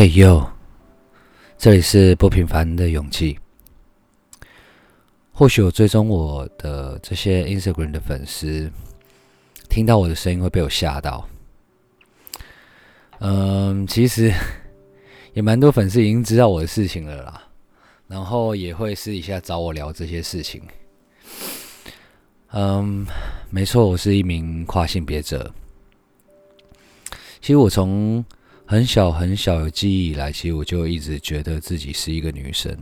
嘿呦，这里是不平凡的勇气。或许有追踪我的这些 Instagram 的粉丝，听到我的声音会被我吓到。嗯，其实 也蛮多粉丝已经知道我的事情了啦，然后也会私底下找我聊这些事情。嗯，没错，我是一名跨性别者。其实我从很小很小有记忆以来，其实我就一直觉得自己是一个女生，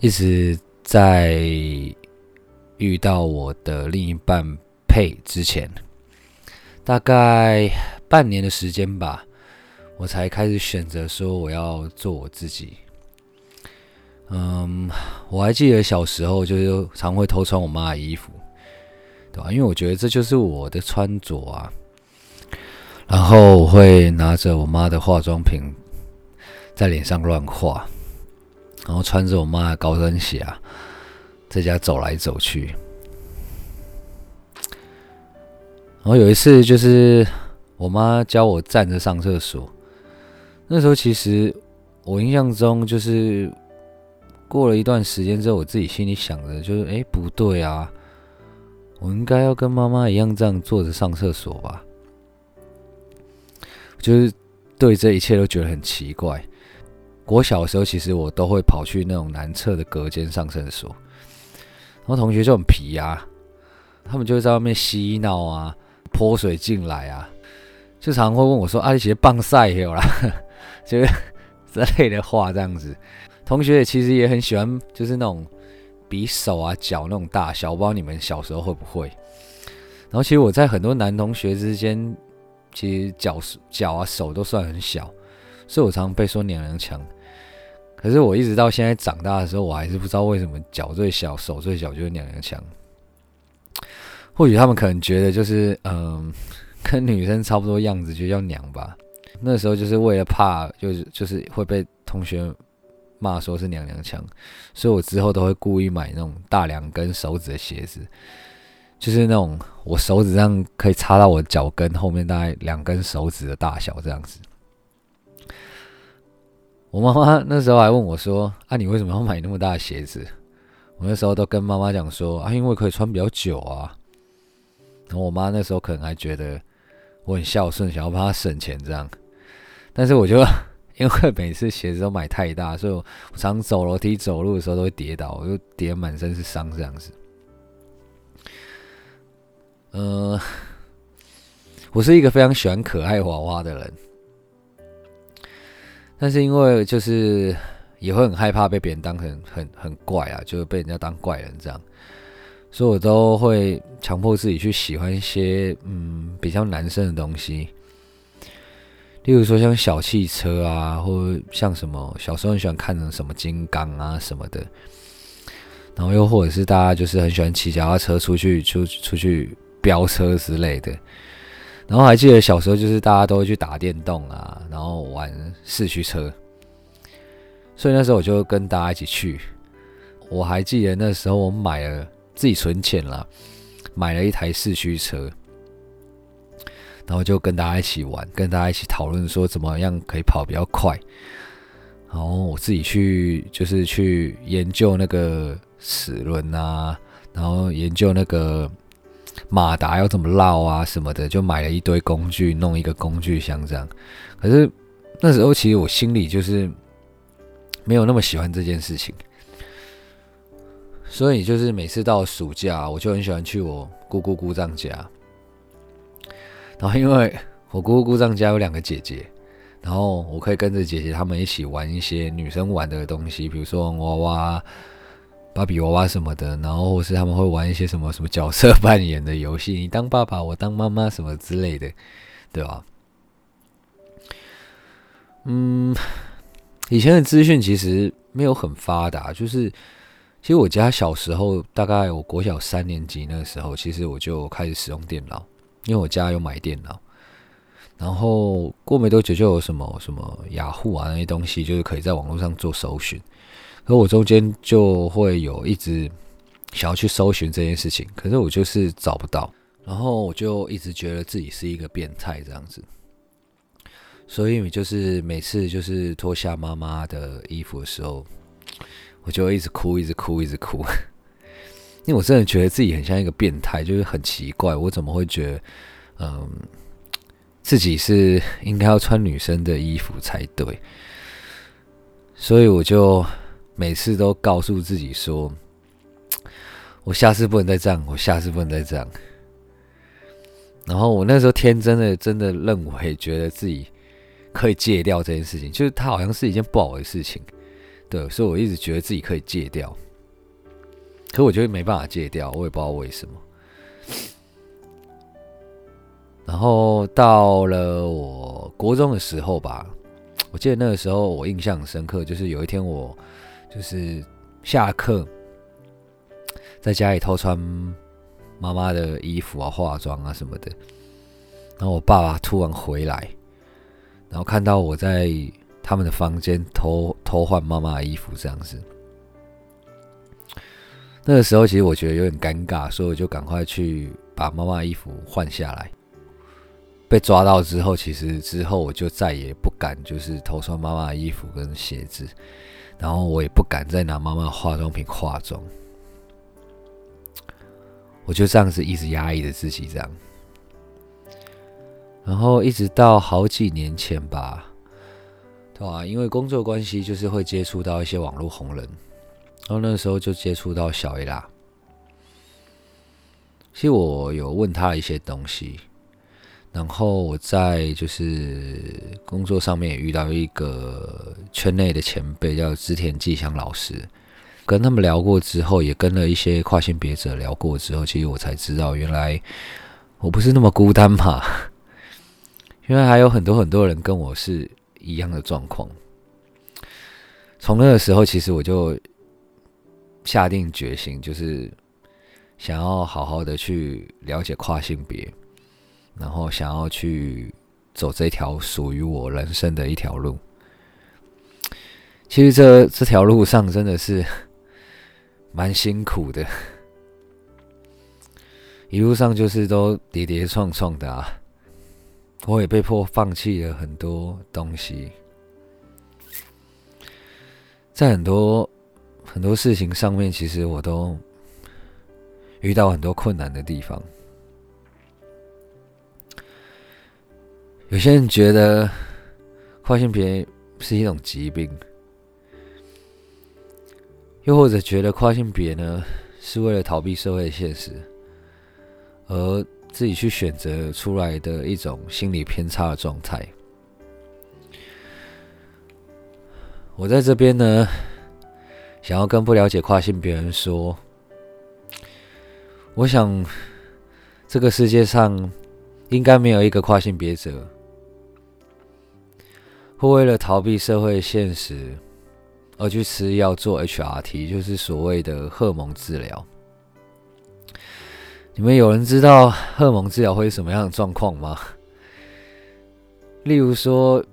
一直在遇到我的另一半配之前，大概半年的时间吧，我才开始选择说我要做我自己。嗯，我还记得小时候就是常会偷穿我妈的衣服，对吧？因为我觉得这就是我的穿着啊。然后我会拿着我妈的化妆品在脸上乱画，然后穿着我妈的高跟鞋啊，在家走来走去。然后有一次就是我妈教我站着上厕所，那时候其实我印象中就是过了一段时间之后，我自己心里想着就是，哎，不对啊，我应该要跟妈妈一样这样坐着上厕所吧。就是对这一切都觉得很奇怪。我小时候其实我都会跑去那种男厕的隔间上厕所，然后同学就很皮啊，他们就会在外面嬉闹啊，泼水进来啊，就常会问我说：“阿里姐棒晒有啦，就是之类的话这样子。同学也其实也很喜欢，就是那种比手啊脚那种大小，我不知道你们小时候会不会。然后其实我在很多男同学之间。其实脚脚啊手都算很小，所以我常常被说娘娘腔。可是我一直到现在长大的时候，我还是不知道为什么脚最小手最小就是娘娘腔。或许他们可能觉得就是嗯，跟女生差不多样子就叫娘吧。那时候就是为了怕，就是就是会被同学骂说是娘娘腔，所以我之后都会故意买那种大两根手指的鞋子。就是那种我手指上可以插到我脚跟后面大概两根手指的大小这样子。我妈妈那时候还问我说：“啊，你为什么要买那么大的鞋子？”我那时候都跟妈妈讲说：“啊，因为可以穿比较久啊。”然后我妈那时候可能还觉得我很孝顺，想要帮她省钱这样。但是我就因为每次鞋子都买太大，所以我常走楼梯走路的时候都会跌倒，我就跌满身是伤这样子。嗯，我是一个非常喜欢可爱娃娃的人，但是因为就是也会很害怕被别人当成很很怪啊，就被人家当怪人这样，所以我都会强迫自己去喜欢一些嗯比较男生的东西，例如说像小汽车啊，或像什么小时候很喜欢看的什么金刚啊什么的，然后又或者是大家就是很喜欢骑脚踏车出去出出去。飙车之类的，然后还记得小时候就是大家都会去打电动啊，然后玩四驱车，所以那时候我就跟大家一起去。我还记得那时候我买了自己存钱了，买了一台四驱车，然后就跟大家一起玩，跟大家一起讨论说怎么样可以跑比较快。然后我自己去就是去研究那个齿轮啊，然后研究那个。马达要怎么绕啊什么的，就买了一堆工具，弄一个工具箱这样。可是那时候其实我心里就是没有那么喜欢这件事情，所以就是每次到暑假，我就很喜欢去我姑姑姑丈家。然后因为我姑姑姑丈家有两个姐姐，然后我可以跟着姐姐她们一起玩一些女生玩的东西，比如说娃娃。芭比娃娃什么的，然后或是他们会玩一些什么什么角色扮演的游戏，你当爸爸，我当妈妈什么之类的，对吧？嗯，以前的资讯其实没有很发达，就是其实我家小时候，大概我国小三年级那个时候，其实我就开始使用电脑，因为我家有买电脑，然后过没多久就有什么什么雅虎啊那些东西，就是可以在网络上做搜寻。可我中间就会有一直想要去搜寻这件事情，可是我就是找不到，然后我就一直觉得自己是一个变态这样子，所以就是每次就是脱下妈妈的衣服的时候，我就一直哭，一直哭，一直哭。因为我真的觉得自己很像一个变态，就是很奇怪，我怎么会觉得，嗯，自己是应该要穿女生的衣服才对。所以我就每次都告诉自己说，我下次不能再这样，我下次不能再这样。然后我那时候天真的真的认为，觉得自己可以戒掉这件事情，就是它好像是一件不好的事情，对，所以我一直觉得自己可以戒掉。可我觉得没办法戒掉，我也不知道为什么。然后到了我国中的时候吧，我记得那个时候我印象很深刻，就是有一天我就是下课在家里偷穿妈妈的衣服啊、化妆啊什么的，然后我爸爸突然回来，然后看到我在他们的房间偷偷换妈妈的衣服这样子。那个时候其实我觉得有点尴尬，所以我就赶快去把妈妈衣服换下来。被抓到之后，其实之后我就再也不敢就是偷穿妈妈的衣服跟鞋子，然后我也不敢再拿妈妈化妆品化妆。我就这样子一直压抑着自己，这样，然后一直到好几年前吧，对吧？因为工作关系，就是会接触到一些网络红人。然后那时候就接触到小 A 啦。其实我有问他一些东西，然后我在就是工作上面也遇到一个圈内的前辈，叫织田纪香老师。跟他们聊过之后，也跟了一些跨性别者聊过之后，其实我才知道，原来我不是那么孤单嘛。因为还有很多很多人跟我是一样的状况。从那个时候，其实我就。下定决心，就是想要好好的去了解跨性别，然后想要去走这条属于我人生的一条路。其实这这条路上真的是 蛮辛苦的，一路上就是都跌跌撞撞的啊，我也被迫放弃了很多东西，在很多。很多事情上面，其实我都遇到很多困难的地方。有些人觉得跨性别是一种疾病，又或者觉得跨性别呢是为了逃避社会的现实，而自己去选择出来的一种心理偏差的状态。我在这边呢。想要跟不了解跨性别人说，我想这个世界上应该没有一个跨性别者会为了逃避社会现实而去吃药做 HRT，就是所谓的荷尔蒙治疗。你们有人知道荷尔蒙治疗会是什么样的状况吗？例如说。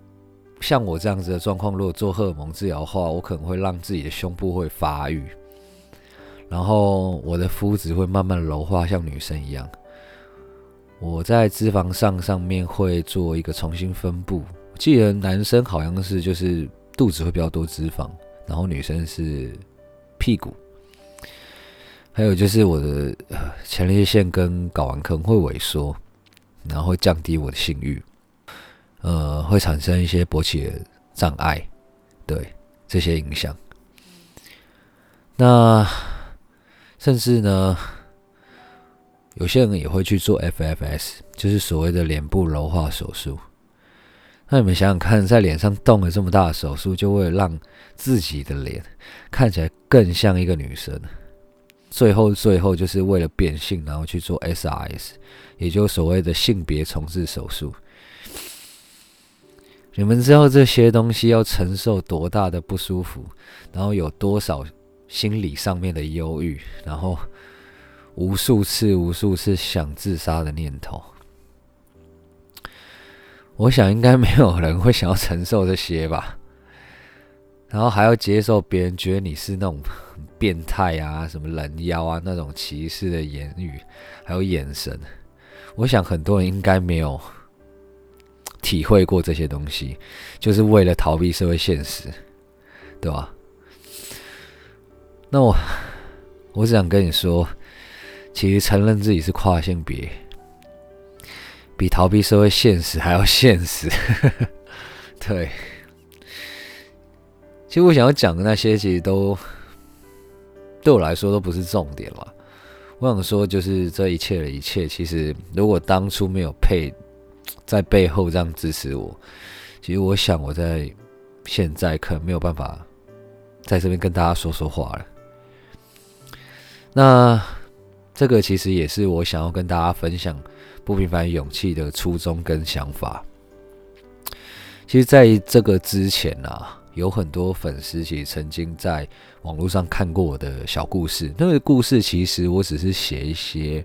像我这样子的状况，如果做荷尔蒙治疗的话，我可能会让自己的胸部会发育，然后我的肤质会慢慢柔化，像女生一样。我在脂肪上上面会做一个重新分布，记得男生好像是就是肚子会比较多脂肪，然后女生是屁股，还有就是我的前列腺跟睾丸可能会萎缩，然后会降低我的性欲。呃，会产生一些勃起的障碍，对这些影响。那甚至呢，有些人也会去做 FFS，就是所谓的脸部柔化手术。那你们想想看，在脸上动了这么大的手术，就会让自己的脸看起来更像一个女生。最后，最后就是为了变性，然后去做 SRS，也就是所谓的性别重置手术。你们知道这些东西要承受多大的不舒服，然后有多少心理上面的忧郁，然后无数次、无数次想自杀的念头。我想应该没有人会想要承受这些吧。然后还要接受别人觉得你是那种变态啊、什么人妖啊那种歧视的言语，还有眼神。我想很多人应该没有。体会过这些东西，就是为了逃避社会现实，对吧？那我我只想跟你说，其实承认自己是跨性别，比逃避社会现实还要现实。对，其实我想要讲的那些，其实都对我来说都不是重点了。我想说，就是这一切的一切，其实如果当初没有配在背后这样支持我，其实我想我在现在可能没有办法在这边跟大家说说话了。那这个其实也是我想要跟大家分享不平凡勇气的初衷跟想法。其实，在这个之前啊，有很多粉丝其实曾经在网络上看过我的小故事。那个故事其实我只是写一些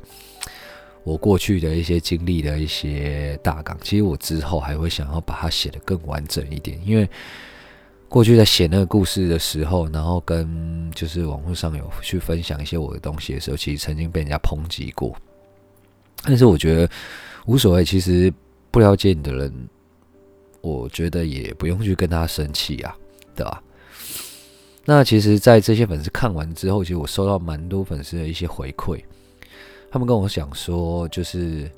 我过去的一些经历的一些大纲。其实我之后还会想要把它写得更完整一点，因为过去在写那个故事的时候，然后跟就是网络上有去分享一些我的东西的时候，其实曾经被人家抨击过。但是我觉得无所谓，其实不了解你的人。我觉得也不用去跟他生气啊，对吧？那其实，在这些粉丝看完之后，其实我收到蛮多粉丝的一些回馈，他们跟我讲说，就是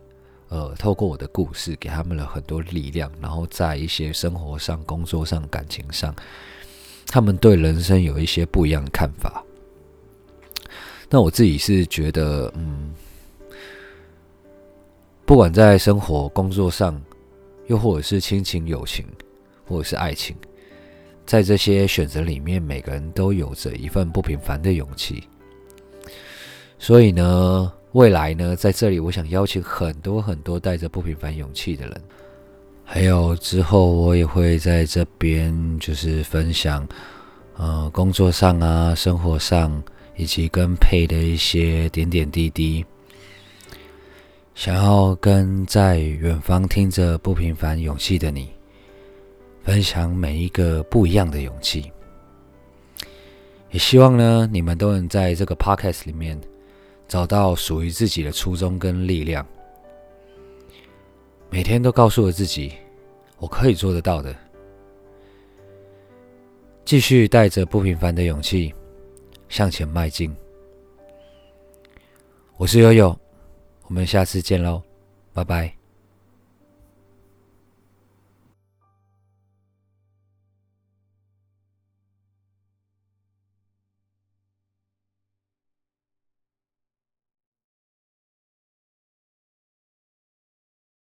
呃，透过我的故事，给他们了很多力量，然后在一些生活上、工作上、感情上，他们对人生有一些不一样的看法。那我自己是觉得，嗯，不管在生活、工作上。又或者是亲情、友情，或者是爱情，在这些选择里面，每个人都有着一份不平凡的勇气。所以呢，未来呢，在这里，我想邀请很多很多带着不平凡勇气的人，还有之后我也会在这边就是分享，呃，工作上啊、生活上以及跟配的一些点点滴滴。想要跟在远方听着不平凡勇气的你，分享每一个不一样的勇气。也希望呢，你们都能在这个 podcast 里面找到属于自己的初衷跟力量。每天都告诉我自己，我可以做得到的。继续带着不平凡的勇气向前迈进。我是悠悠。我们下次见喽，拜拜。